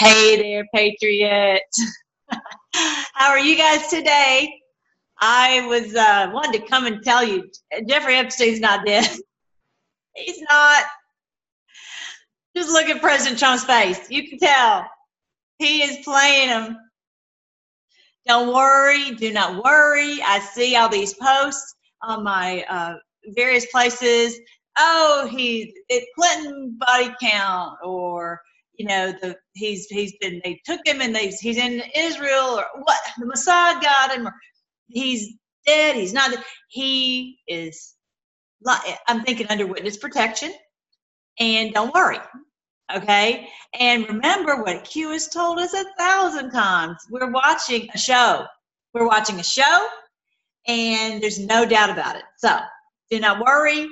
Hey there, Patriot. How are you guys today? I was uh, wanted to come and tell you Jeffrey Epstein's not dead. He's not. Just look at President Trump's face. You can tell he is playing him. Don't worry. Do not worry. I see all these posts on my uh, various places. Oh, he's it Clinton body count, or you know the he's he's been they took him and they he's in Israel or what the Mossad got him or he's dead. He's not. He is. I'm thinking under witness protection, and don't worry. Okay, and remember what Q has told us a thousand times. We're watching a show. We're watching a show, and there's no doubt about it. So do not worry.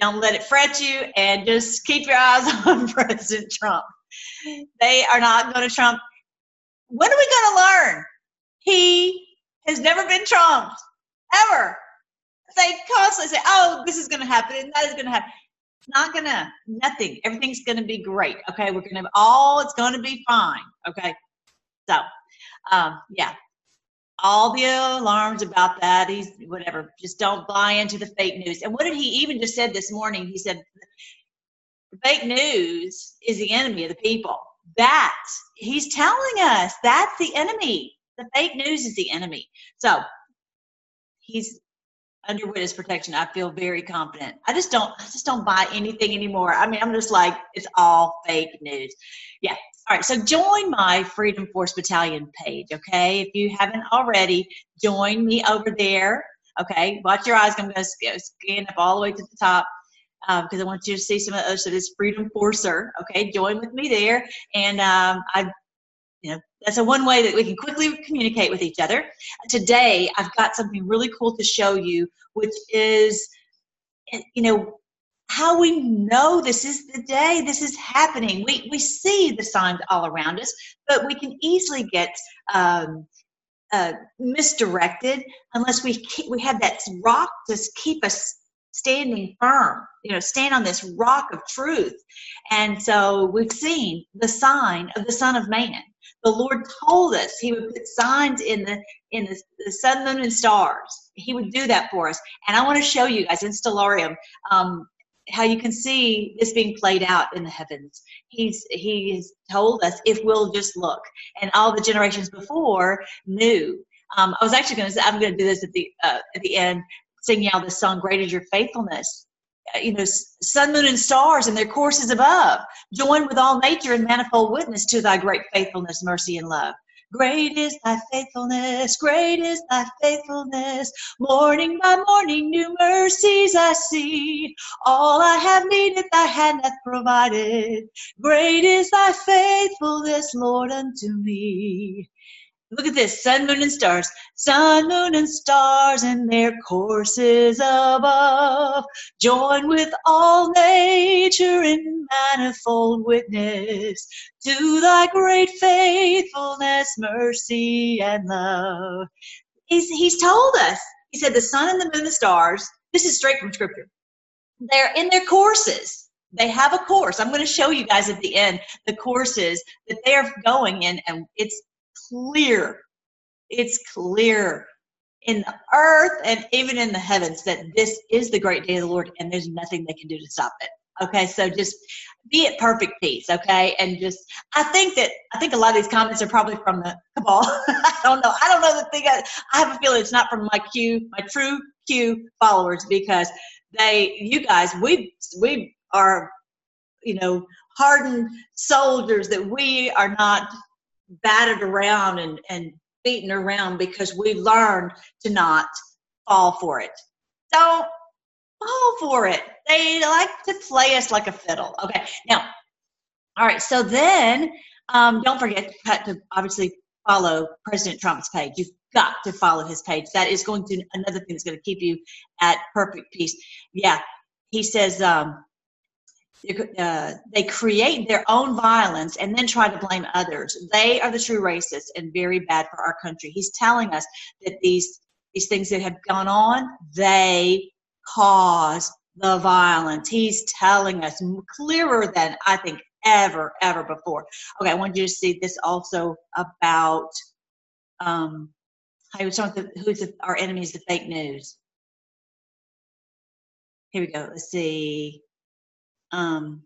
Don't let it fret you, and just keep your eyes on President Trump. They are not going to Trump. When are we going to learn? He has never been trumped, ever. They constantly say, oh, this is going to happen and that is going to happen. It's not going to, nothing. Everything's going to be great. Okay. We're going to all, it's going to be fine. Okay. So, um, yeah, all the alarms about that. He's whatever. Just don't buy into the fake news. And what did he even just said this morning? He said, fake news is the enemy of the people. That he's telling us that's the enemy. The fake news is the enemy. So he's under witness protection. I feel very confident. I just don't I just don't buy anything anymore. I mean, I'm just like, it's all fake news. Yeah. All right. So join my Freedom Force Battalion page, okay? If you haven't already, join me over there. Okay. Watch your eyes. I'm gonna scan up all the way to the top because um, I want you to see some of others. So this Freedom Forcer, okay, join with me there. And um, I you know that's a one way that we can quickly communicate with each other today i've got something really cool to show you which is you know how we know this is the day this is happening we we see the signs all around us but we can easily get um, uh, misdirected unless we keep, we have that rock to keep us standing firm you know stand on this rock of truth and so we've seen the sign of the son of man the Lord told us He would put signs in the in the, the sun, moon, and stars. He would do that for us. And I want to show you guys in Stellarium um, how you can see this being played out in the heavens. He's He's told us if we'll just look, and all the generations before knew. Um, I was actually going to say I'm going to do this at the uh, at the end, singing out this song, "Great is Your Faithfulness." Uh, you know, sun, moon, and stars and their courses above. Join with all nature in manifold witness to thy great faithfulness, mercy, and love. Great is thy faithfulness, great is thy faithfulness. Morning by morning, new mercies I see. All I have needed, thy hand hath provided. Great is thy faithfulness, Lord, unto me. Look at this sun, moon, and stars. Sun, moon, and stars in their courses above. Join with all nature in manifold witness to thy great faithfulness, mercy, and love. He's, he's told us. He said, The sun and the moon and the stars, this is straight from scripture. They're in their courses they have a course. I'm going to show you guys at the end the courses that they're going in, and it's clear. It's clear in the earth and even in the heavens that this is the great day of the Lord and there's nothing they can do to stop it. Okay, so just be at perfect peace, okay? And just, I think that, I think a lot of these comments are probably from the cabal. I don't know. I don't know the thing. I, I have a feeling it's not from my Q, my true Q followers because they, you guys, we, we are, you know, hardened soldiers that we are not battered around and, and beaten around because we learned to not fall for it. Don't fall for it. They like to play us like a fiddle. Okay, now, all right, so then um, don't forget to obviously follow President Trump's page. You've got to follow his page. That is going to another thing that's going to keep you at perfect peace. Yeah, he says um, uh, they create their own violence and then try to blame others. They are the true racists and very bad for our country. He's telling us that these these things that have gone on, they cause the violence. He's telling us clearer than I think ever, ever before. Okay, I want you to see this also about um, he was talking who's the, our enemies, the fake news. Here we go. Let's see. Um,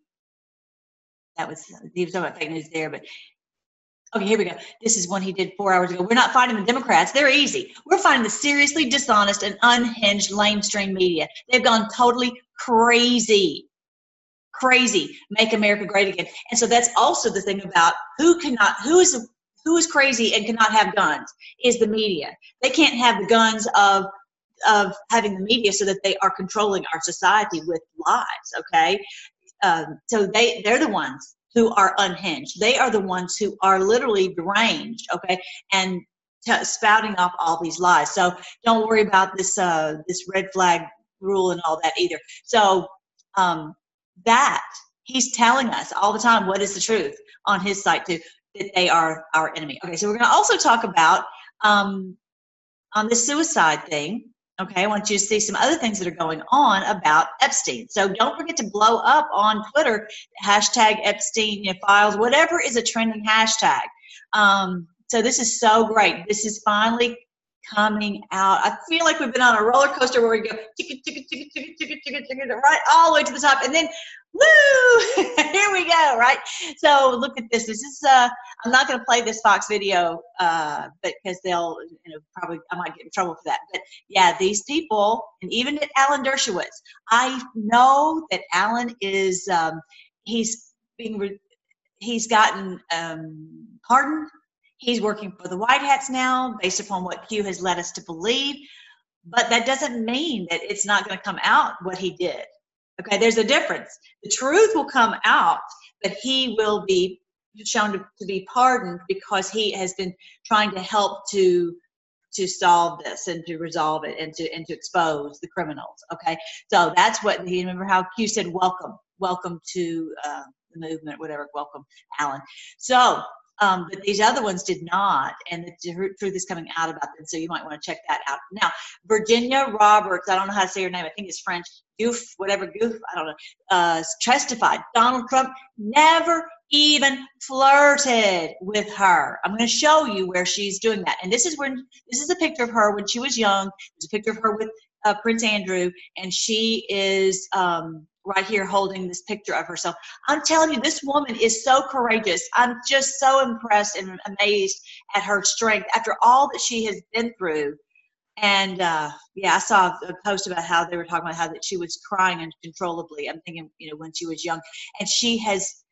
that was he was talking about fake news there, but Okay, here we go. This is one he did four hours ago. We're not fighting the Democrats. They're easy. We're fighting the seriously dishonest and unhinged lamestream media. They've gone totally crazy. Crazy. Make America great again. And so that's also the thing about who cannot, who is who is crazy and cannot have guns is the media. They can't have the guns of of having the media so that they are controlling our society with lies. Okay, um, so they they're the ones who are unhinged. They are the ones who are literally deranged, okay, and t- spouting off all these lies. So don't worry about this uh, this red flag rule and all that either. So um, that he's telling us all the time what is the truth on his site too that they are our enemy. Okay, so we're going to also talk about um, on the suicide thing Okay, I want you to see some other things that are going on about Epstein. So don't forget to blow up on Twitter, hashtag Epstein you know, files, whatever is a trending hashtag. Um, so this is so great. This is finally coming out. I feel like we've been on a roller coaster where we go right all the way to the top, and then woo, here we go, right? So look at this. This is uh, I'm not going to play this Fox video, uh, because they'll, you know, probably I might get in trouble for that. But yeah, these people, and even Alan Dershowitz, I know that Alan is um, he's being re- he's gotten um, pardoned He's working for the White Hats now, based upon what Q has led us to believe. But that doesn't mean that it's not going to come out what he did. Okay, there's a difference. The truth will come out, but he will be shown to, to be pardoned because he has been trying to help to to solve this and to resolve it and to and to expose the criminals. Okay, so that's what he remember how Q said, "Welcome, welcome to uh, the movement, whatever. Welcome, Alan." So um, but these other ones did not, and the truth is coming out about them. So you might want to check that out. Now, Virginia Roberts, I don't know how to say her name. I think it's French. Goof, whatever Goof, I don't know. Uh, testified Donald Trump never even flirted with her. I'm going to show you where she's doing that. And this is when this is a picture of her when she was young. It's a picture of her with uh, Prince Andrew, and she is um, right here holding this picture of herself. I'm telling you, this woman is so courageous. I'm just so impressed and amazed at her strength after all that she has been through. And uh, yeah, I saw a post about how they were talking about how that she was crying uncontrollably. I'm thinking, you know, when she was young, and she has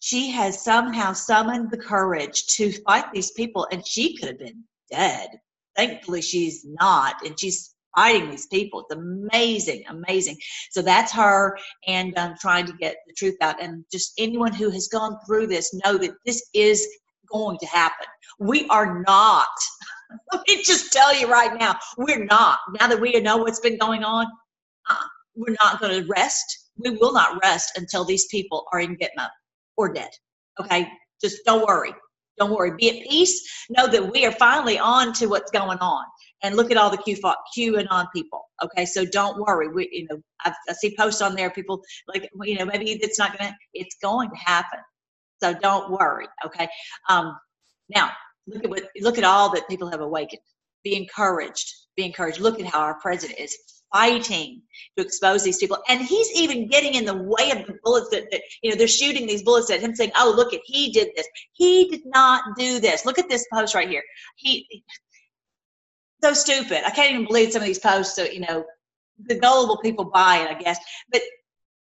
she has somehow summoned the courage to fight these people, and she could have been dead. Thankfully, she's not, and she's fighting these people. It's amazing, amazing. So that's her and um, trying to get the truth out. And just anyone who has gone through this know that this is going to happen. We are not. Let me just tell you right now, we're not. Now that we know what's been going on, uh, we're not going to rest. We will not rest until these people are in Gitmo or dead. Okay? Just don't worry. Don't worry. Be at peace. Know that we are finally on to what's going on and look at all the Q QAnon people. Okay, so don't worry. We, you know, I, I see posts on there. People like, you know, maybe it's not gonna. It's going to happen. So don't worry. Okay. Um, now look at what look at all that people have awakened. Be encouraged. Be encouraged. Look at how our president is fighting to expose these people, and he's even getting in the way of the bullets that, that you know they're shooting these bullets at him, saying, "Oh, look at he did this. He did not do this. Look at this post right here. He so stupid. I can't even believe some of these posts. So, you know, the gullible people buy it, I guess. But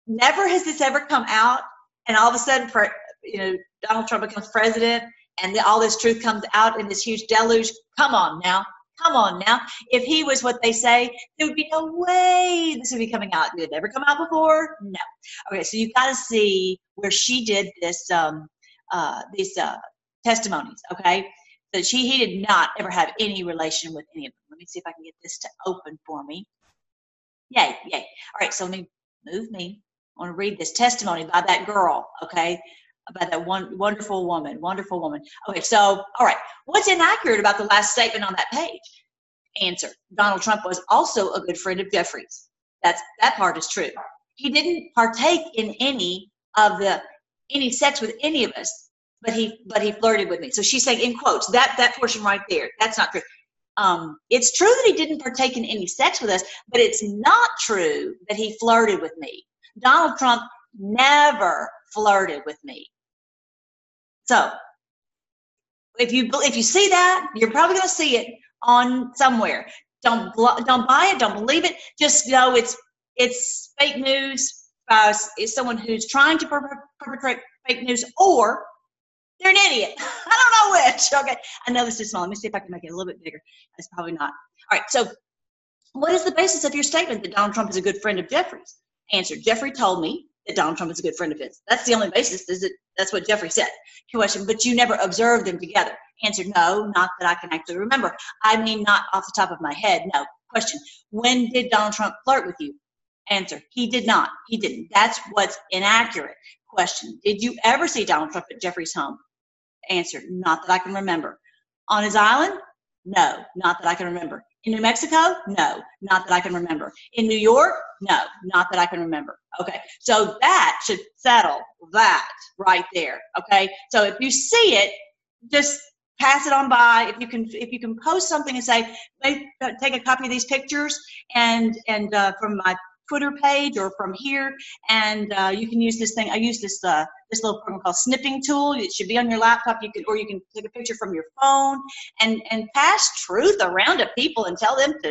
never has this ever come out, and all of a sudden, you know, Donald Trump becomes president, and all this truth comes out in this huge deluge. Come on now, come on now. If he was what they say, there would be no way this would be coming out. Did it ever come out before? No. Okay, so you've got to see where she did this, um, uh, these uh, testimonies. Okay, so she, he did not ever have any relation with any of them. Let me see if I can get this to open for me. Yay, yay. All right, so let me move me. I want to read this testimony by that girl, okay? About that one wonderful woman, wonderful woman. Okay, so, all right. What's inaccurate about the last statement on that page? Answer. Donald Trump was also a good friend of Jeffrey's. That's that part is true. He didn't partake in any of the any sex with any of us, but he but he flirted with me. So she's saying in quotes that that portion right there. That's not true. Um, it's true that he didn't partake in any sex with us, but it's not true that he flirted with me. Donald Trump never flirted with me. So if you if you see that, you're probably going to see it on somewhere. Don't don't buy it. Don't believe it. Just know it's it's fake news. Uh, it's someone who's trying to perpetrate fake news, or they're an idiot. I don't know which. Okay, I know this is small. Let me see if I can make it a little bit bigger. It's probably not. All right. So, what is the basis of your statement that Donald Trump is a good friend of Jeffrey's? Answer: Jeffrey told me that Donald Trump is a good friend of his. That's the only basis. Is it? That's what Jeffrey said. Question: But you never observed them together. Answer: No, not that I can actually remember. I mean, not off the top of my head. No. Question: When did Donald Trump flirt with you? Answer: He did not. He didn't. That's what's inaccurate. Question: Did you ever see Donald Trump at Jeffrey's home? Answer: Not that I can remember. On his island? No, not that I can remember. In New Mexico? No, not that I can remember. In New York? No, not that I can remember. Okay, so that should settle that right there. Okay, so if you see it, just pass it on by. If you can, if you can post something and say, take a copy of these pictures and and uh, from my Twitter page or from here, and uh, you can use this thing. I use this uh, this little program called Snipping Tool. It should be on your laptop. You can, or you can take a picture from your phone and and pass truth around to people and tell them to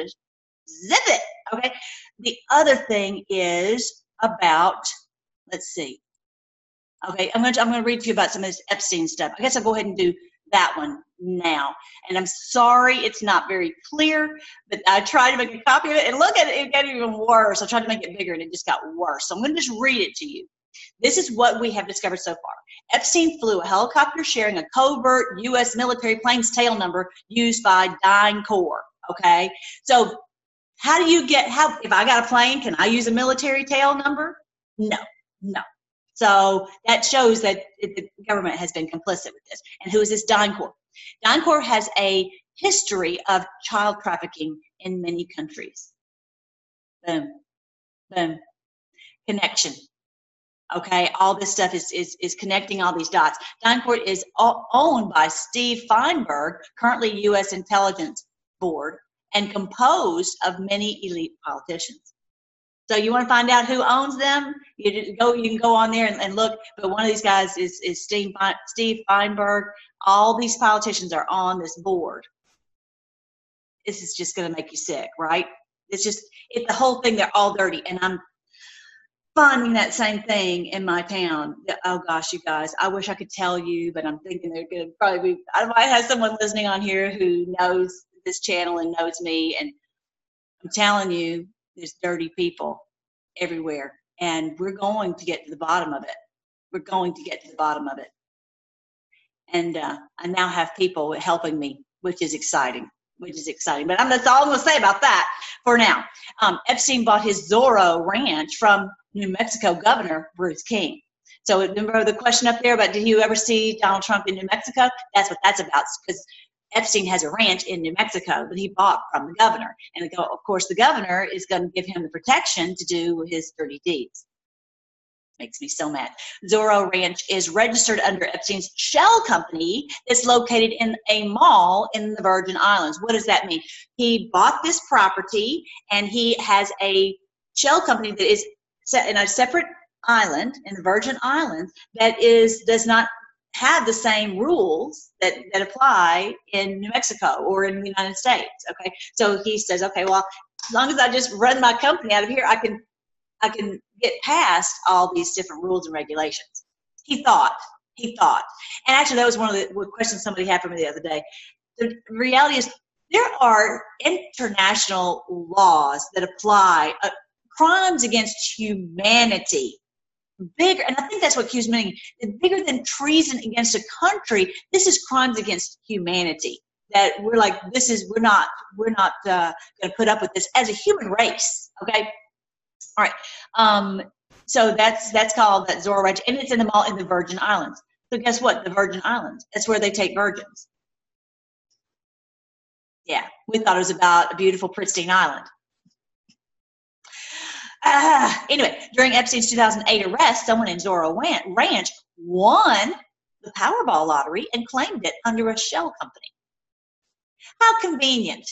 zip it. Okay. The other thing is about. Let's see. Okay, I'm going to I'm going to read to you about some of this Epstein stuff. I guess I'll go ahead and do that one now. And I'm sorry it's not very clear, but I tried to make a copy of it and look at it, it got even worse. I tried to make it bigger and it just got worse. So I'm going to just read it to you. This is what we have discovered so far. Epstein flew a helicopter sharing a covert U.S. military plane's tail number used by DynCorp. Okay, so how do you get how if I got a plane, can I use a military tail number? No, no. So that shows that the government has been complicit with this. And who is this DynCorp? DynCorp has a history of child trafficking in many countries. Boom, boom. Connection. Okay, all this stuff is, is, is connecting all these dots. DynCorp is owned by Steve Feinberg, currently U.S. Intelligence Board, and composed of many elite politicians. So you want to find out who owns them? You go. You can go on there and, and look. But one of these guys is is Steve Steve Feinberg. All these politicians are on this board. This is just going to make you sick, right? It's just it's the whole thing. They're all dirty, and I'm finding that same thing in my town. Oh gosh, you guys, I wish I could tell you, but I'm thinking they're going to probably be. I might have someone listening on here who knows this channel and knows me, and I'm telling you, there's dirty people everywhere and we're going to get to the bottom of it we're going to get to the bottom of it and uh, i now have people helping me which is exciting which is exciting but I'm, that's all i'm going to say about that for now um, epstein bought his zorro ranch from new mexico governor bruce king so remember the question up there about did you ever see donald trump in new mexico that's what that's about because Epstein has a ranch in New Mexico that he bought from the governor. And of course, the governor is going to give him the protection to do his dirty deeds. Makes me so mad. Zorro Ranch is registered under Epstein's shell company that's located in a mall in the Virgin Islands. What does that mean? He bought this property and he has a shell company that is in a separate island in the Virgin Islands that is does not have the same rules that, that apply in New Mexico or in the United States. Okay, so he says, okay, well, as long as I just run my company out of here, I can I can get past all these different rules and regulations. He thought. He thought. And actually, that was one of the questions somebody had for me the other day. The reality is, there are international laws that apply. Uh, Crimes against humanity bigger, and I think that's what Q's meaning, bigger than treason against a country, this is crimes against humanity. That we're like, this is, we're not, we're not uh, going to put up with this as a human race. Okay. All right. Um, so that's, that's called that Zorro and it's in the mall in the Virgin Islands. So guess what? The Virgin Islands. That's where they take virgins. Yeah, we thought it was about a beautiful, pristine island. Anyway, during Epstein's 2008 arrest, someone in Zorro Ranch won the Powerball lottery and claimed it under a shell company. How convenient.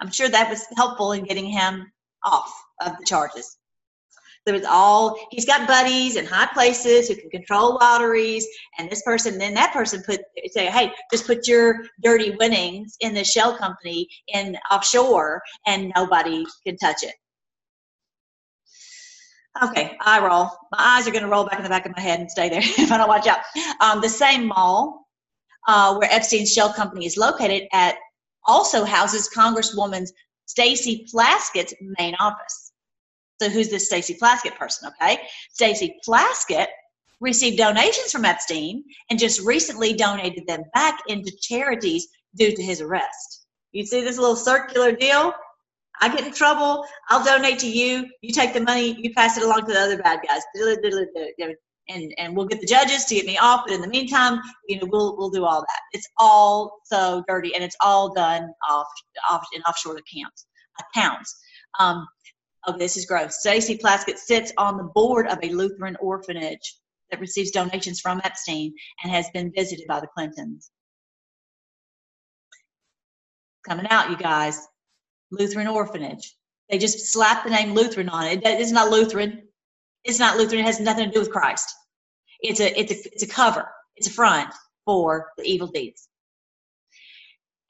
I'm sure that was helpful in getting him off of the charges. There was all he's got buddies in high places who can control lotteries, and this person, then that person put say, hey, just put your dirty winnings in the shell company in offshore, and nobody can touch it. Okay, eye roll. My eyes are going to roll back in the back of my head and stay there if I don't watch out. Um, the same mall uh, where Epstein's shell company is located at also houses Congresswoman Stacey Plaskett's main office. So who's this Stacey Plaskett person? Okay, Stacey Plaskett received donations from Epstein and just recently donated them back into charities due to his arrest. You see this little circular deal? I get in trouble, I'll donate to you. You take the money, you pass it along to the other bad guys. And, and we'll get the judges to get me off. But in the meantime, you know, we'll, we'll do all that. It's all so dirty and it's all done off, off in offshore accounts. accounts. Um, oh, this is gross. Stacey Plaskett sits on the board of a Lutheran orphanage that receives donations from Epstein and has been visited by the Clintons. Coming out, you guys. Lutheran Orphanage. They just slap the name Lutheran on it. It's not Lutheran. It's not Lutheran. It has nothing to do with Christ. It's a it's a it's a cover. It's a front for the evil deeds.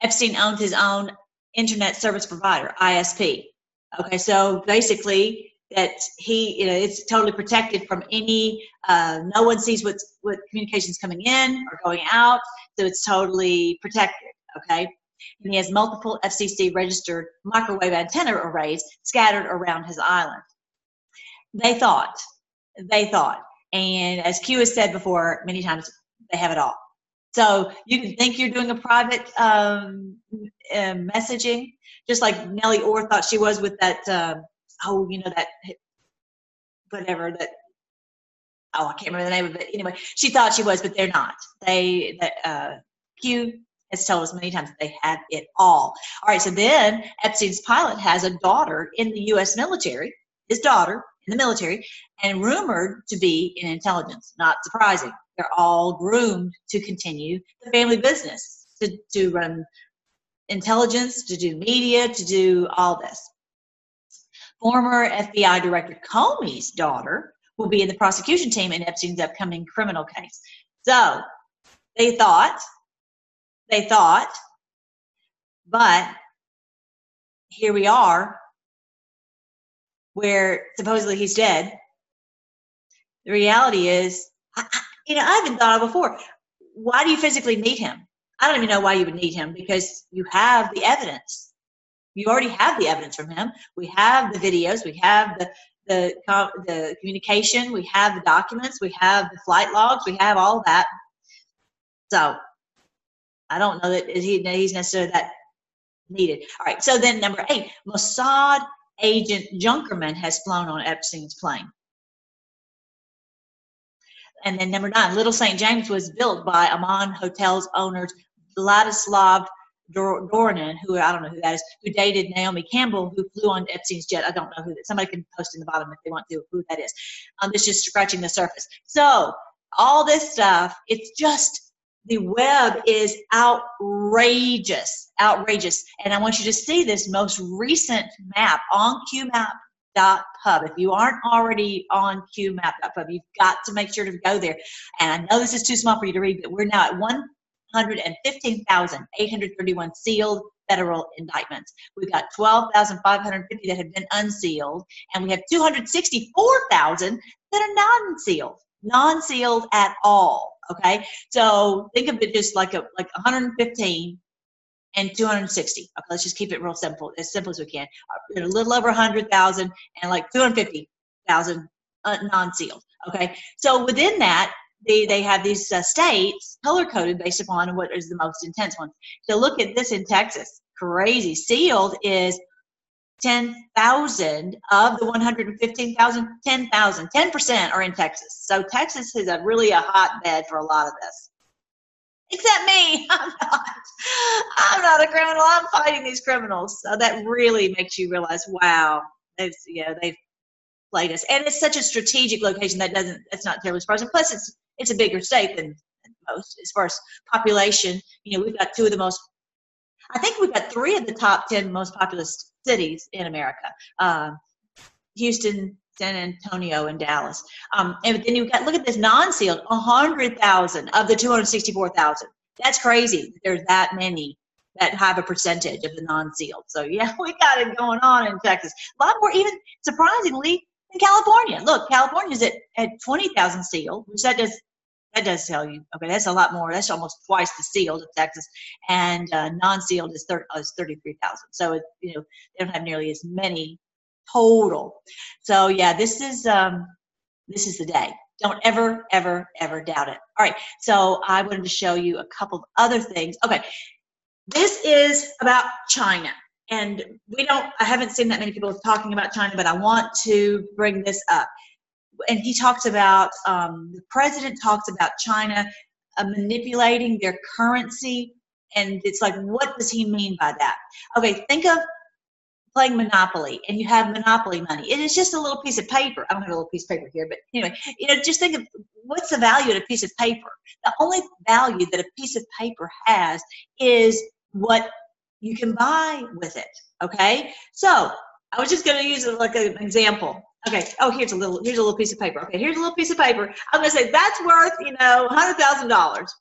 Epstein owned his own internet service provider, ISP. Okay, so basically that he you know it's totally protected from any uh, no one sees what's what communications coming in or going out so it's totally protected okay and he has multiple FCC registered microwave antenna arrays scattered around his island. They thought, they thought, and as Q has said before many times, they have it all. So you can think you're doing a private um, uh, messaging, just like Nellie Ohr thought she was with that, uh, oh, you know, that whatever that oh, I can't remember the name of it. Anyway, she thought she was, but they're not. They, that uh, Q has told us many times they have it all. All right, so then Epstein's pilot has a daughter in the U.S. military, his daughter in the military, and rumored to be in intelligence. Not surprising. They're all groomed to continue the family business, to, to run intelligence, to do media, to do all this. Former FBI Director Comey's daughter will be in the prosecution team in Epstein's upcoming criminal case. So they thought they thought. But here we are, where supposedly he's dead. The reality is, I, you know, I haven't thought of before. Why do you physically need him? I don't even know why you would need him because you have the evidence. You already have the evidence from him. We have the videos. We have the the the communication. We have the documents. We have the flight logs. We have all that. So I don't know that he, he's necessarily that needed. All right, so then number eight, Mossad agent Junkerman has flown on Epstein's plane. And then number nine, Little St. James was built by Aman Hotel's owners Vladislav Doronin, who I don't know who that is, who dated Naomi Campbell, who flew on Epstein's jet. I don't know who that. Somebody can post in the bottom if they want to who that is. Um, it's just scratching the surface. So all this stuff, it's just the web is outrageous, outrageous. And I want you to see this most recent map on QMap.pub. If you aren't already on QMap.pub, you've got to make sure to go there. And I know this is too small for you to read, but we're now at 115,831 sealed federal indictments. We've got 12,550 that have been unsealed, and we have 264,000 that are non-sealed, non-sealed at all. Okay, so think of it just like a like 115 and 260. Okay, let's just keep it real simple, as simple as we can. A little over 100,000 and like 250,000 uh, non-sealed. Okay, so within that, they, they have these uh, states color coded based upon what is the most intense one. So look at this in Texas. Crazy. Sealed is 10,000 of the 115,000, 10,000, 10% are in Texas. So Texas is a really a hotbed for a lot of this. Except me, I'm not. I'm not a criminal. I'm fighting these criminals. So that really makes you realize, wow, they've yeah they've played us, and it's such a strategic location that doesn't. It's not terribly surprising. Plus, it's it's a bigger state than most as far as population. You know, we've got two of the most. I think we've got three of the top ten most populous cities in America: uh, Houston, San Antonio, and Dallas. Um, and then you've got look at this non-sealed, hundred thousand of the two hundred sixty-four thousand. That's crazy. There's that many that have a percentage of the non-sealed. So yeah, we got it going on in Texas. A lot more, even surprisingly, in California. Look, California's at at twenty thousand sealed, which that does that does tell you. Okay, that's a lot more. That's almost twice the sealed of Texas, and uh, non-sealed is, thir- uh, is thirty-three thousand. So it, you know they don't have nearly as many total. So yeah, this is um, this is the day. Don't ever, ever, ever doubt it. All right. So I wanted to show you a couple of other things. Okay, this is about China. And we don't, I haven't seen that many people talking about China, but I want to bring this up. And he talks about, um, the president talks about China uh, manipulating their currency. And it's like, what does he mean by that? Okay, think of playing Monopoly and you have Monopoly money. It is just a little piece of paper. I don't have a little piece of paper here, but anyway, you know, just think of what's the value of a piece of paper? The only value that a piece of paper has is what you can buy with it. Okay, so I was just going to use it like an example. Okay. Oh, here's a little here's a little piece of paper. Okay, here's a little piece of paper. I'm going to say that's worth you know hundred thousand dollars.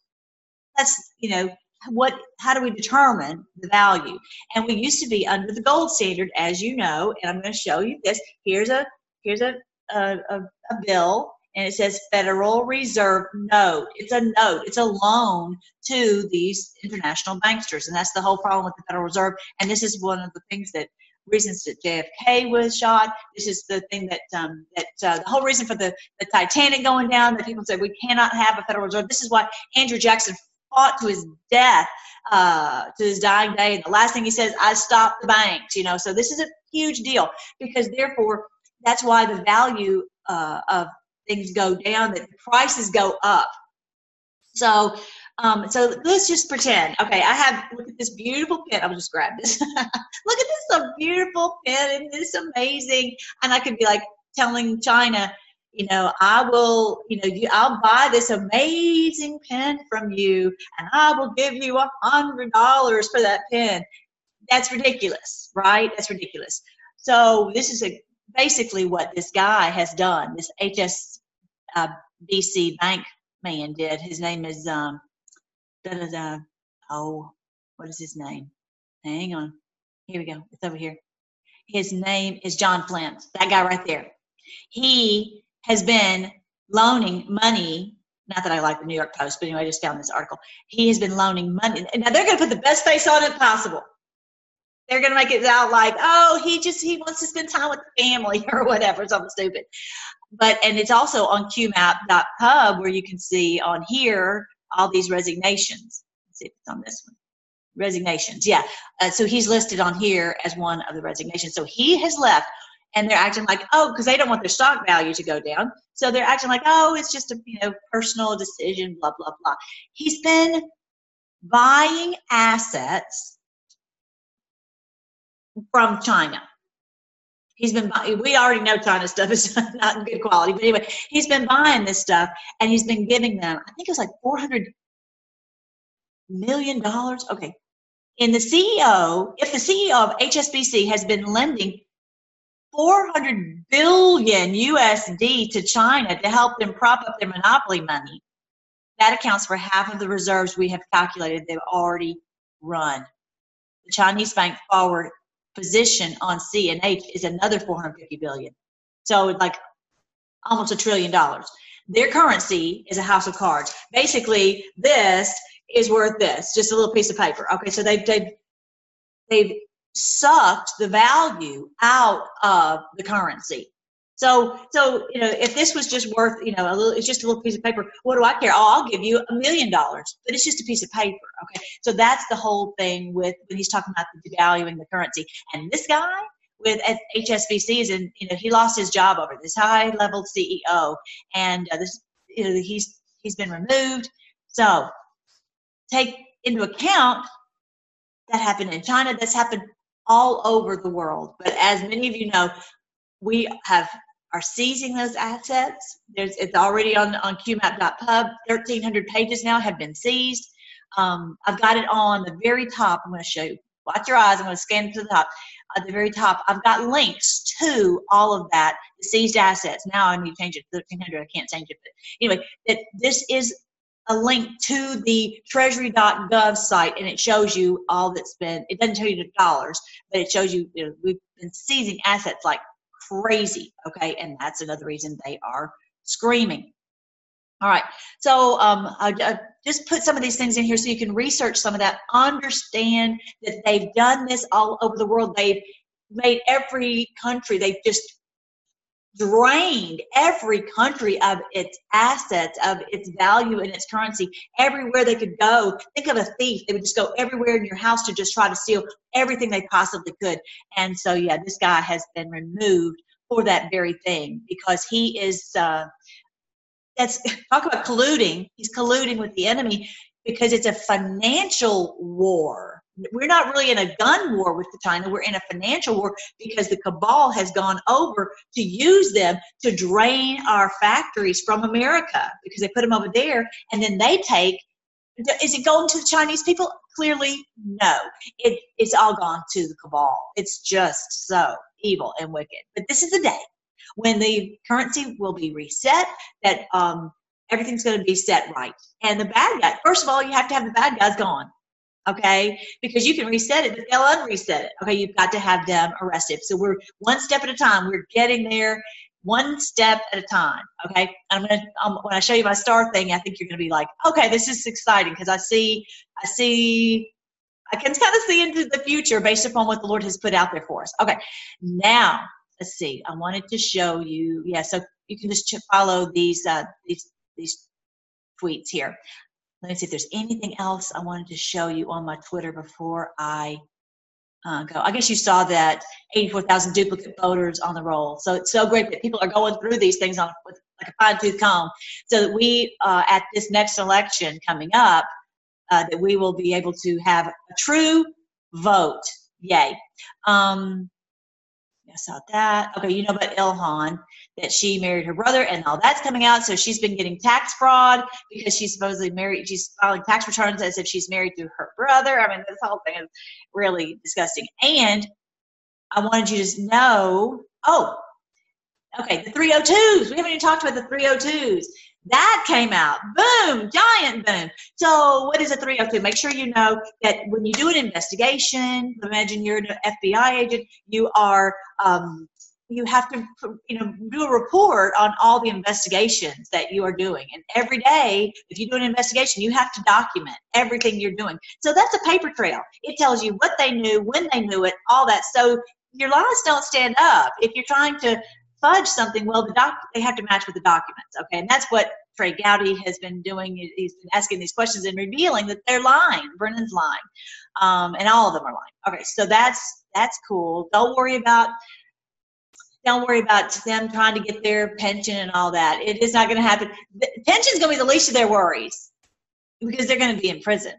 That's you know what how do we determine the value and we used to be under the gold standard as you know and i'm going to show you this here's a here's a a, a, a bill and it says Federal Reserve note. It's a note, it's a loan to these international banksters. And that's the whole problem with the Federal Reserve. And this is one of the things that reasons that JFK was shot. This is the thing that um, that uh, the whole reason for the, the Titanic going down that people said we cannot have a Federal Reserve. This is why Andrew Jackson fought to his death, uh, to his dying day. And the last thing he says, I stopped the banks, you know. So this is a huge deal because therefore that's why the value uh, of things go down, that prices go up. So, um, so let's just pretend. Okay, I have look at this beautiful pen. I'll just grab this. look at this, a beautiful pen, and this amazing. And I could be like telling China, you know, I will, you know, you, I'll buy this amazing pen from you, and I will give you a hundred dollars for that pen. That's ridiculous, right? That's ridiculous. So this is a basically what this guy has done. This HSBC uh, bank man did. His name is um, da da da. Oh, what is his name? Hang on. Here we go. It's over here. His name is John Flint. That guy right there. He has been loaning money. Not that I like the New York Post, but anyway, I just found this article. He has been loaning money. Now they're going to put the best face on it possible. They're going to make it out like, oh, he just he wants to spend time with the family or whatever, something stupid but and it's also on qmap.pub where you can see on here all these resignations. Let's see if it's on this one. Resignations, yeah. Uh, so he's listed on here as one of the resignations. So he has left, and they're acting like, oh, because they don't want their stock value to go down. So they're acting like, oh, it's just a you know personal decision, blah blah blah. He's been buying assets from China He's been we already know China stuff is not in good quality, but anyway, he's been buying this stuff and he's been giving them. I think it was like four hundred million dollars. Okay, and the CEO, if the CEO of HSBC has been lending 400 billion USD to China to help them prop up their monopoly money, that accounts for half of the reserves we have calculated they've already run. The Chinese bank forward position on CNH is another 450 billion. So it's like almost a trillion dollars. Their currency is a house of cards. Basically, this is worth this, just a little piece of paper. Okay, so they've they've they've sucked the value out of the currency. So, so you know, if this was just worth, you know, a little, it's just a little piece of paper. What do I care? Oh, I'll give you a million dollars, but it's just a piece of paper. Okay, so that's the whole thing with when he's talking about the devaluing the currency. And this guy with HSBC is in, you know, he lost his job over this high-level CEO, and uh, this, you know, he's he's been removed. So, take into account that happened in China. That's happened all over the world. But as many of you know, we have are seizing those assets. There's, it's already on, on qmap.pub. 1,300 pages now have been seized. Um, I've got it on the very top. I'm going to show you. Watch your eyes. I'm going to scan to the top. At the very top, I've got links to all of that, seized assets. Now I need to change it to 1,300. I can't change it. But anyway, that this is a link to the treasury.gov site and it shows you all that's been, it doesn't tell you the dollars, but it shows you, you know, we've been seizing assets like crazy. Okay. And that's another reason they are screaming. All right. So um, I, I just put some of these things in here so you can research some of that. Understand that they've done this all over the world. They've made every country, they've just drained every country of its assets, of its value and its currency, everywhere they could go. Think of a thief. They would just go everywhere in your house to just try to steal everything they possibly could. And so, yeah, this guy has been removed for that very thing because he is, uh, that's, talk about colluding. He's colluding with the enemy because it's a financial war we're not really in a gun war with China. We're in a financial war because the cabal has gone over to use them to drain our factories from America because they put them over there and then they take. Is it going to the Chinese people? Clearly, no. It, it's all gone to the cabal. It's just so evil and wicked. But this is the day when the currency will be reset, that um, everything's going to be set right. And the bad guy, first of all, you have to have the bad guys gone okay? Because you can reset it, but they'll unreset it. Okay, you've got to have them arrested. So we're one step at a time. We're getting there one step at a time. Okay, I'm gonna um, when I show you my star thing, I think you're gonna be like, okay, this is exciting because I see, I see. I can kind of see into the future based upon what the Lord has put out there for us. Okay, now let's see. I wanted to show you. Yeah, so you can just follow these uh, these these tweets here. Let me see if there's anything else I wanted to show you on my Twitter before I uh, go. I guess you saw that 84,000 duplicate voters on the roll. So it's so great that people are going through these things on with like a fine tooth comb, so that we uh, at this next election coming up, uh, that we will be able to have a true vote. Yay! Um, I saw that. Okay, you know about Ilhan, that she married her brother and all that's coming out. So she's been getting tax fraud because she's supposedly married. She's filing tax returns as if she's married to her brother. I mean, this whole thing is really disgusting. And I wanted you to know, oh, okay, the 302s. We haven't even talked about the 302s. That came out. Boom, giant boom. So, what is a 302? Make sure you know that when you do an investigation, imagine you're an FBI agent, you are um, you have to you know do a report on all the investigations that you are doing and every day if you do an investigation you have to document everything you're doing so that's a paper trail it tells you what they knew when they knew it all that so your lies don't stand up if you're trying to fudge something, well, the doc they have to match with the documents. Okay, and that's what Trey Gowdy has been doing. He's been asking these questions and revealing that they're lying. Brennan's lying, um, and all of them are lying. Okay, so that's that's cool. Don't worry about don't worry about them trying to get their pension and all that. It is not going to happen. The pension's going to be the least of their worries because they're going to be in prison.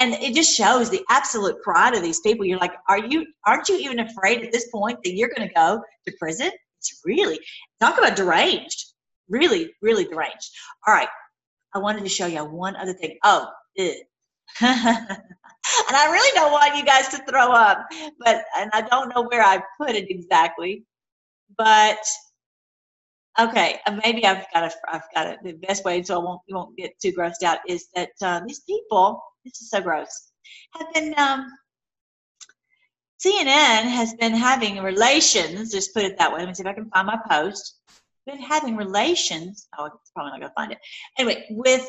And it just shows the absolute pride of these people. You're like, are you? Aren't you even afraid at this point that you're going to go to prison? It's really, talk about deranged. Really, really deranged. All right. I wanted to show you one other thing. Oh, and I really don't want you guys to throw up, but and I don't know where I put it exactly, but okay, uh, maybe I've got it. I've got it. The best way so I won't you won't get too grossed out is that um, these people. This is so gross. Have been um, CNN has been having relations, just put it that way. Let me see if I can find my post. Been having relations, oh, it's probably not going to find it. Anyway, with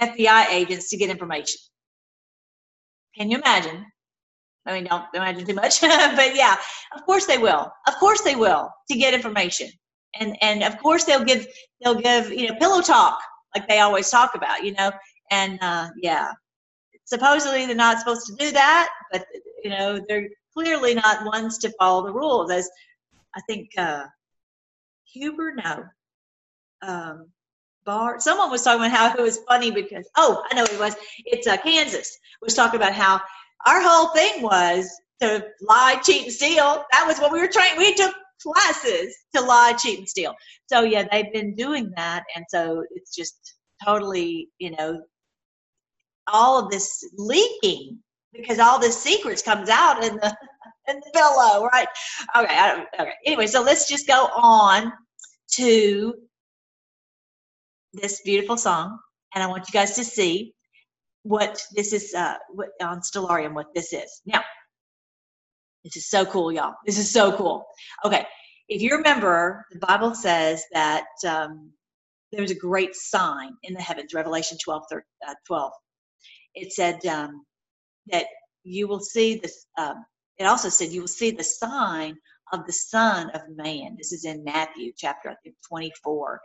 FBI agents to get information. Can you imagine? I mean, don't imagine too much, but yeah, of course they will. Of course they will to get information, and and of course they'll give they'll give you know pillow talk like they always talk about, you know, and uh, yeah, supposedly they're not supposed to do that, but you know they're clearly not ones to follow the rules. As I think uh, Huber, no, um, Barr. Someone was talking about how it was funny because oh, I know it was. It's uh, Kansas was talking about how our whole thing was to lie, cheat, and steal. That was what we were trained. We took classes to lie, cheat, and steal. So yeah, they've been doing that, and so it's just totally, you know, all of this leaking because all this secrets comes out in the in the pillow, right? Okay, okay. Anyway, so let's just go on to this beautiful song, and I want you guys to see what this is uh, what, on Stellarium. What this is now. This is so cool, y'all. This is so cool. Okay, if you remember, the Bible says that um, there was a great sign in the heavens. Revelation 12, 13, uh, 12. It said um, that you will see this. Um, it also said you will see the sign of the Son of Man. This is in Matthew chapter, I think, 24.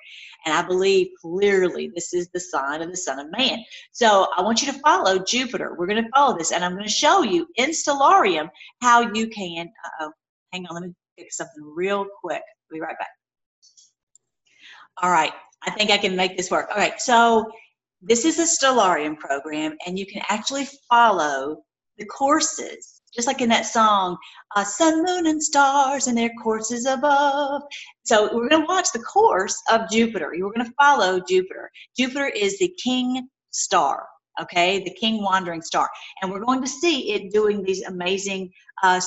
And I believe clearly this is the sign of the Son of Man. So I want you to follow Jupiter. We're going to follow this, and I'm going to show you in Stellarium how you can. oh, hang on, let me fix something real quick. I'll be right back. All right, I think I can make this work. All right, so this is a Stellarium program, and you can actually follow the courses just like in that song, uh, sun, moon, and stars, and their courses above. So we're going to watch the course of Jupiter. You're going to follow Jupiter. Jupiter is the king star, okay, the king wandering star, and we're going to see it doing these amazing, uh,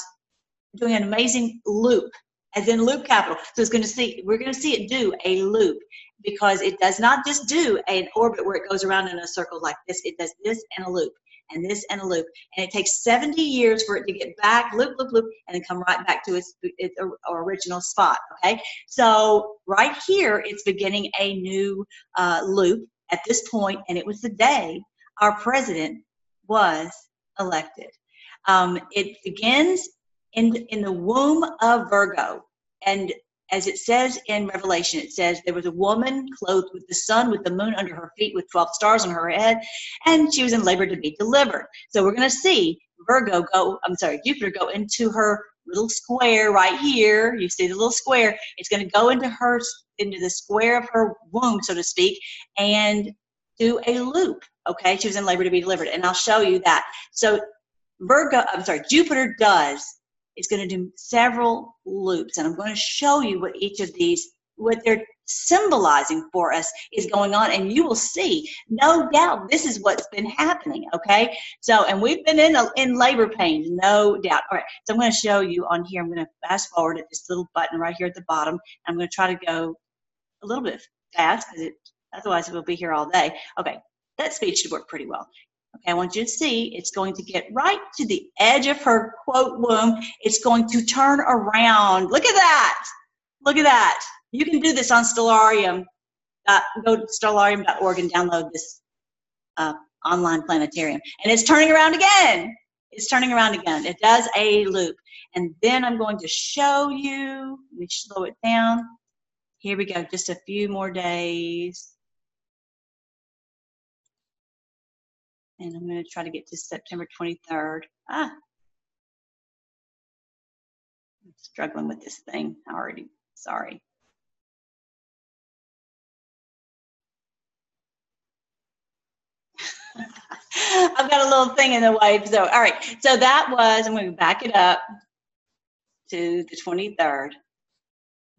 doing an amazing loop, as in loop capital. So it's going to see, we're going to see it do a loop because it does not just do an orbit where it goes around in a circle like this. It does this and a loop and this and a loop. And it takes 70 years for it to get back, loop, loop, loop, and then come right back to its, its original spot. Okay. So right here, it's beginning a new uh, loop at this point, and it was the day our president was elected. Um, it begins in, in the womb of Virgo. And as it says in Revelation, it says there was a woman clothed with the sun, with the moon under her feet, with 12 stars on her head, and she was in labor to be delivered. So we're going to see Virgo go, I'm sorry, Jupiter go into her little square right here. You see the little square. It's going to go into her, into the square of her womb, so to speak, and do a loop. Okay, she was in labor to be delivered, and I'll show you that. So Virgo, I'm sorry, Jupiter does is going to do several loops and I'm going to show you what each of these, what they're symbolizing for us is going on and you will see no doubt this is what's been happening okay? So and we've been in a, in labor pains no doubt. All right so i'm going to show you on here i'm going to fast forward at this little button right here at the bottom. I'm going to try to go a little bit fast because it otherwise we'll be here all day. Okay that speed should work pretty well Okay, I want you to see it's going to get right to the edge of her quote womb. It's going to turn around. Look at that. Look at that. You can do this on Stellarium. Uh, go to stellarium.org and download this uh, online planetarium. And it's turning around again. It's turning around again. It does a loop. And then I'm going to show you. Let me slow it down. Here we go. Just a few more days. And I'm going to try to get to September 23rd. Ah, I'm struggling with this thing already. Sorry. I've got a little thing in the way. So, all right. So that was, I'm going to back it up to the 23rd.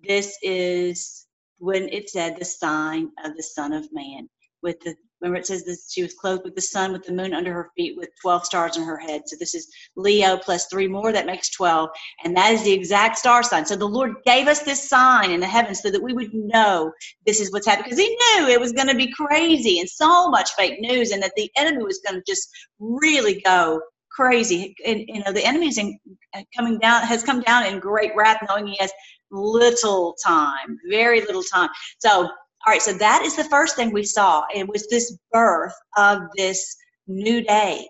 This is when it said the sign of the Son of Man with the Remember, it says that she was clothed with the sun, with the moon under her feet, with 12 stars on her head. So this is Leo plus three more, that makes 12. And that is the exact star sign. So the Lord gave us this sign in the heavens so that we would know this is what's happening. Because He knew it was going to be crazy and so much fake news, and that the enemy was going to just really go crazy. And, you know, the enemy is in, uh, coming down, has come down in great wrath, knowing he has little time, very little time. So all right, so that is the first thing we saw. It was this birth of this new day,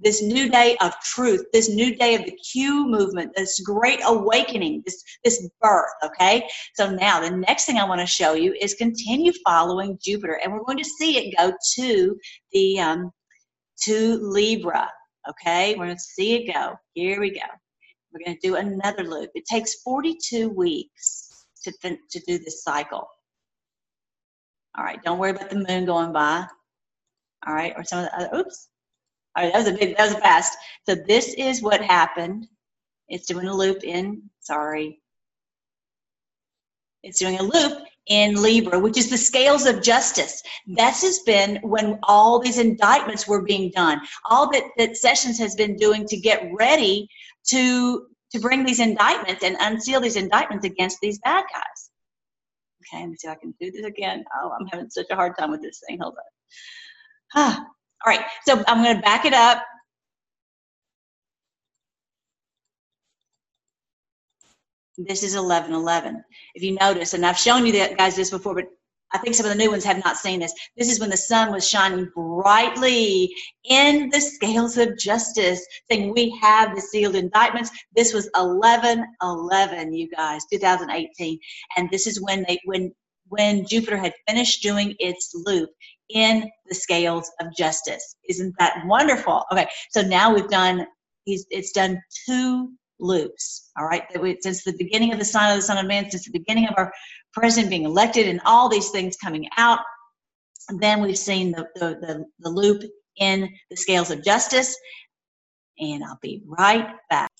this new day of truth, this new day of the Q movement, this great awakening, this this birth. Okay, so now the next thing I want to show you is continue following Jupiter, and we're going to see it go to the um, to Libra. Okay, we're going to see it go. Here we go. We're going to do another loop. It takes 42 weeks to to do this cycle. All right, don't worry about the moon going by. All right, or some of the other, oops. All right, that was a big, that was fast. So this is what happened. It's doing a loop in, sorry. it's doing a loop in Libra, which is the scales of justice. This has been when all these indictments were being done. All that, that Sessions has been doing to get ready to to bring these indictments and unseal these indictments against these bad guys. Okay, let me see if I can do this again. Oh, I'm having such a hard time with this thing. Hold on. Ah, all right, so I'm going to back it up. This is 1111. If you notice, and I've shown you that guys this before, but I think some of the new ones have not seen this. This is when the sun was shining brightly in the scales of justice, saying we have the sealed indictments. This was 1111, you guys, 2018, and this is when they when when Jupiter had finished doing its loop in the scales of justice. Isn't that wonderful? Okay, so now we've done. It's done two loops. All right, since the beginning of the sign of the Son of Man, since the beginning of our president being elected, and all these things coming out. Then we've seen the, the, the, the loop in the scales of justice. And I'll be right back.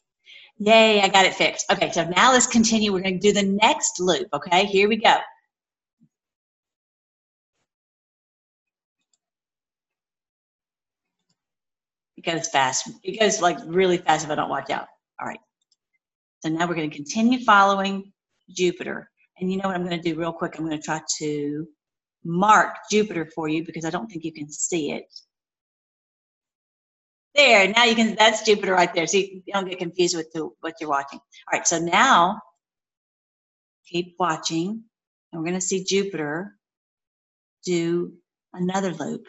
Yay, I got it fixed. Okay, so now let's continue. We're going to do the next loop. Okay, here we go. It goes fast. It goes like really fast if I don't watch out. All right. So now we're going to continue following Jupiter. And you know what I'm going to do real quick? I'm going to try to mark Jupiter for you because I don't think you can see it. There, now you can, that's Jupiter right there. So you don't get confused with the, what you're watching. All right, so now keep watching. And we're going to see Jupiter do another loop.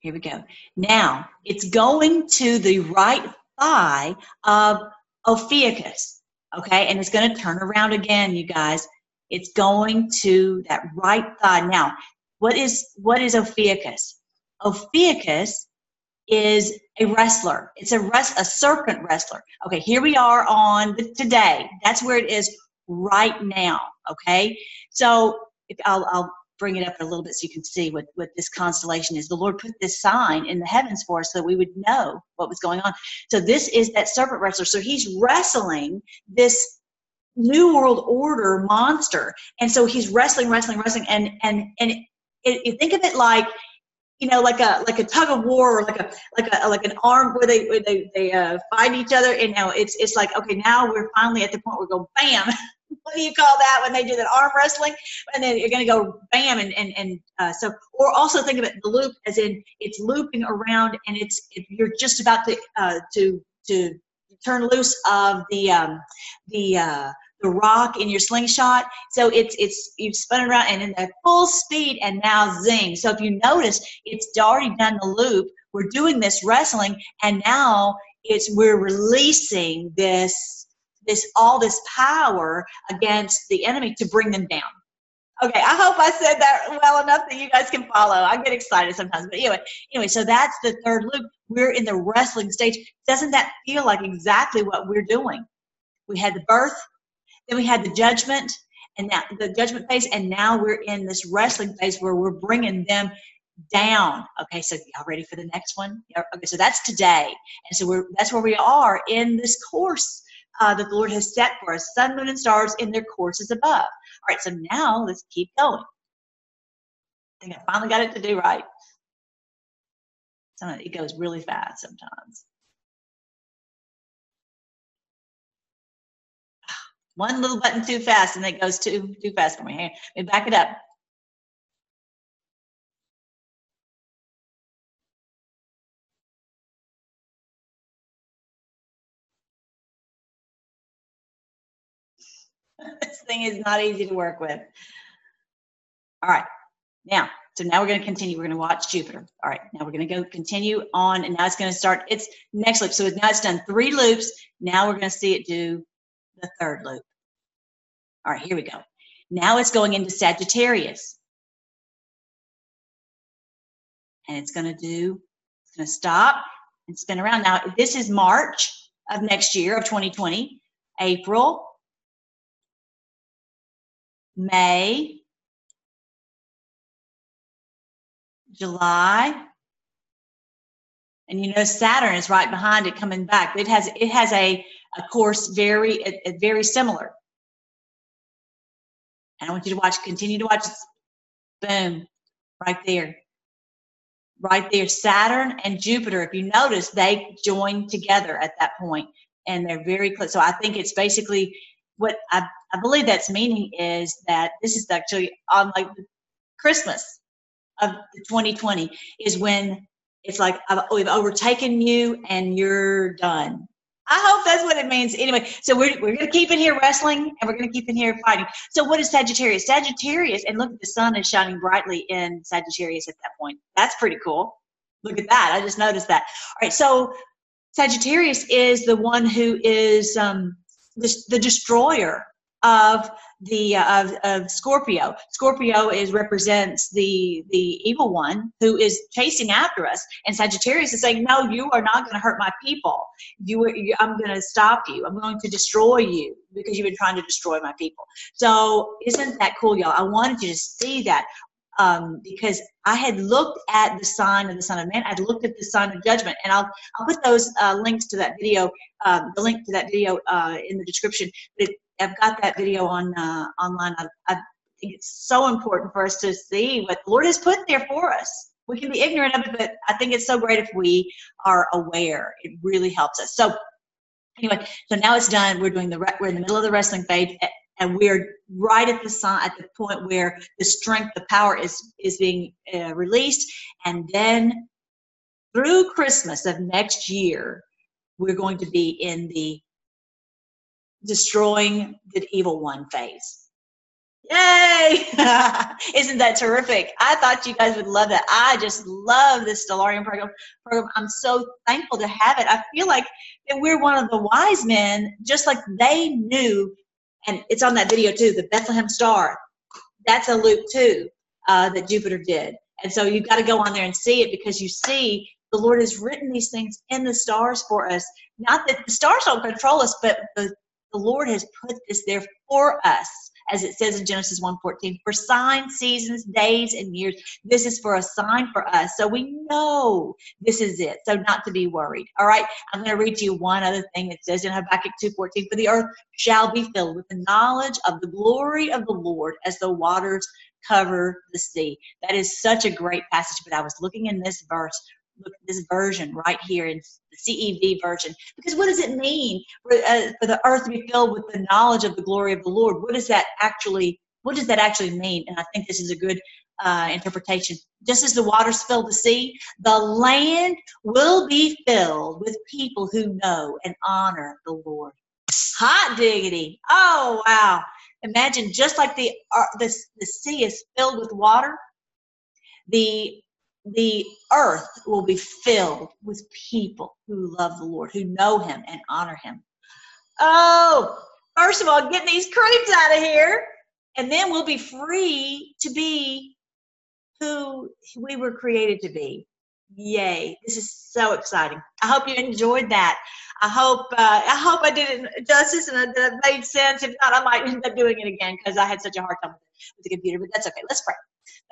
Here we go. Now, it's going to the right thigh of Ophiuchus, okay? And it's going to turn around again, you guys. It's going to that right thigh. Now, what is what is Ophiuchus? Ophiuchus is a wrestler. It's a rest, a serpent wrestler. Okay, here we are on the, today. That's where it is right now. Okay, so if I'll, I'll bring it up a little bit so you can see what, what this constellation is. The Lord put this sign in the heavens for us so that we would know what was going on. So this is that serpent wrestler. So he's wrestling this new world order monster. And so he's wrestling, wrestling, wrestling. And, and, and it, it, think of it like, you know, like a like a tug of war, or like a like a like an arm where they where they they uh, fight each other. And you know, it's it's like okay, now we're finally at the point where we go bam, what do you call that when they do that arm wrestling? And then you're going to go bam, and and and uh, so, or also think of it the loop as in it's looping around, and it's it, you're just about to uh, to to turn loose of the um, the uh, the rock in your slingshot. So it's it's you've spun around and in the full speed, and now zing. So if you notice, it's already done the loop. We're doing this wrestling, and now it's we're releasing this this all this power against the enemy to bring them down. Okay, I hope I said that well enough that you guys can follow. I get excited sometimes, but anyway, anyway, so that's the third loop. We're in the wrestling stage. Doesn't that feel like exactly what we're doing? We had the birth, then we had the judgment, and now the judgment phase, and now we're in this wrestling phase where we're bringing them down. Okay, so y'all ready for the next one? Okay, so that's today, and so we're that's where we are in this course uh, the Lord has set for us, sun, moon, and stars in their courses above. All right, so now let's keep going. I think I finally got it to do right. Sometimes it goes really fast sometimes. One little button too fast and it goes too too fast for me. Let me back it up. this thing is not easy to work with. All right, now, so now we're going to continue. We're going to watch Jupiter. All right, now we're going to go continue on, and now it's going to start its next loop. So now it's done three loops. Now we're going to see it do the third loop. All right, here we go. Now it's going into Sagittarius. And it's going to do, it's going to stop and spin around. Now, this is March of next year, of 2020, April, May, July, And you know Saturn is right behind it coming back. It has it has a, a course very a, a very similar. And I want you to watch, continue to watch. Boom, right there. Right there. Saturn and Jupiter, if you notice, they join together at that point and they're very close. So I think it's basically what I, I believe that's meaning is that this is actually on like Christmas of 2020 is when it's like we've overtaken you and you're done. I hope that's what it means. Anyway, so we're, we're going to keep in here wrestling and we're going to keep in here fighting. So, what is Sagittarius? Sagittarius, and look, the sun is shining brightly in Sagittarius at that point. That's pretty cool. Look at that. I just noticed that. All right, so Sagittarius is the one who is um, the, destroyer of the uh, of, of Scorpio. Scorpio is represents the the evil one who is chasing after us, and Sagittarius is saying, "No, you are not going to hurt my people. You, you I'm going to stop you. I'm going to destroy you because you've been trying to destroy my people." So, isn't that cool, y'all? I wanted you to see that. Um, because I had looked at the sign of the Son of Man, I'd looked at the sign of judgment, and I'll I'll put those uh, links to that video, um, the link to that video uh, in the description. But I've got that video on uh, online. I, I think it's so important for us to see what the Lord has put there for us. We can be ignorant of it, but I think it's so great if we are aware. It really helps us. So anyway, so now it's done. We're doing the we're in the middle of the wrestling phase, and we're right at the sign at the point where the strength, the power is is being uh, released, and then through Christmas of next year, we're going to be in the destroying the evil one phase. Yay! Isn't that terrific? I thought you guys would love that. I just love this Stellarium program. program. I'm so thankful to have it. I feel like that we're one of the wise men, just like they knew, and it's on that video too, the Bethlehem star. That's a loop too uh, that Jupiter did. And so you've got to go on there and see it because you see the Lord has written these things in the stars for us. Not that the stars don't control us, but the the Lord has put this there for us, as it says in Genesis 1:14, for signs, seasons, days, and years. This is for a sign for us. So we know this is it. So not to be worried. All right. I'm going to read to you one other thing. that says in Habakkuk 2:14, for the earth shall be filled with the knowledge of the glory of the Lord as the waters cover the sea. That is such a great passage. But I was looking in this verse look at this version right here in the CEV version. Because what does it mean for, uh, for the earth to be filled with the knowledge of the glory of the Lord? What does that actually what does that actually mean? And I think this is a good uh, interpretation. Just as the waters fill the sea, the land will be filled with people who know and honor the Lord. Hot diggity! Oh wow! Imagine just like the uh, the, the sea is filled with water, the the earth will be filled with people who love the Lord, who know Him and honor Him. Oh, first of all, get these creeps out of here, and then we'll be free to be who we were created to be. Yay! This is so exciting. I hope you enjoyed that. I hope uh, I hope I did it justice and that made sense. If not, I might end up doing it again because I had such a hard time with the computer. But that's okay. Let's pray.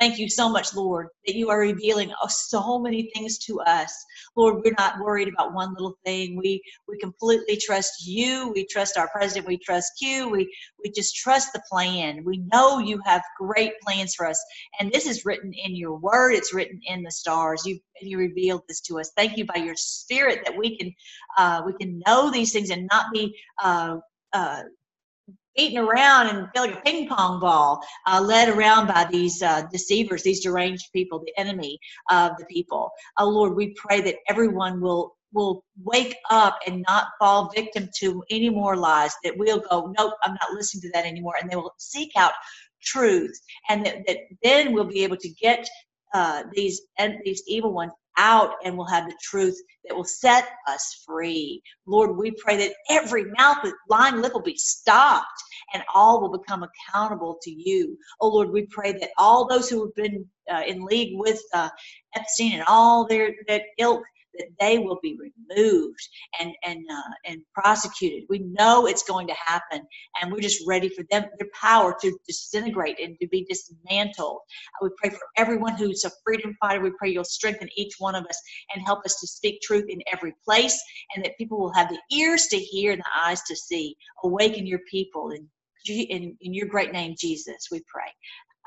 Thank you so much, Lord, that you are revealing oh, so many things to us. Lord, we're not worried about one little thing. We we completely trust you. We trust our president. We trust you. We we just trust the plan. We know you have great plans for us, and this is written in your word. It's written in the stars. You you revealed this to us. Thank you by your Spirit that we can uh, we can know these things and not be. Uh, uh, beaten around and feel like a ping pong ball, uh, led around by these uh, deceivers, these deranged people, the enemy of the people. Oh Lord, we pray that everyone will will wake up and not fall victim to any more lies. That we'll go, nope, I'm not listening to that anymore, and they will seek out truth, and that, that then we'll be able to get uh, these and these evil ones out and we'll have the truth that will set us free. Lord, we pray that every mouth lying lip will be stopped and all will become accountable to you. Oh Lord, we pray that all those who have been uh, in league with uh, Epstein and all their that ilk that they will be removed and and uh, and prosecuted. We know it's going to happen, and we're just ready for them their power to disintegrate and to be dismantled. We pray for everyone who's a freedom fighter. We pray you'll strengthen each one of us and help us to speak truth in every place, and that people will have the ears to hear and the eyes to see. Awaken your people in in, in your great name, Jesus. We pray.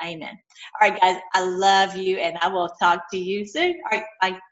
Amen. All right, guys, I love you, and I will talk to you soon. All right, bye.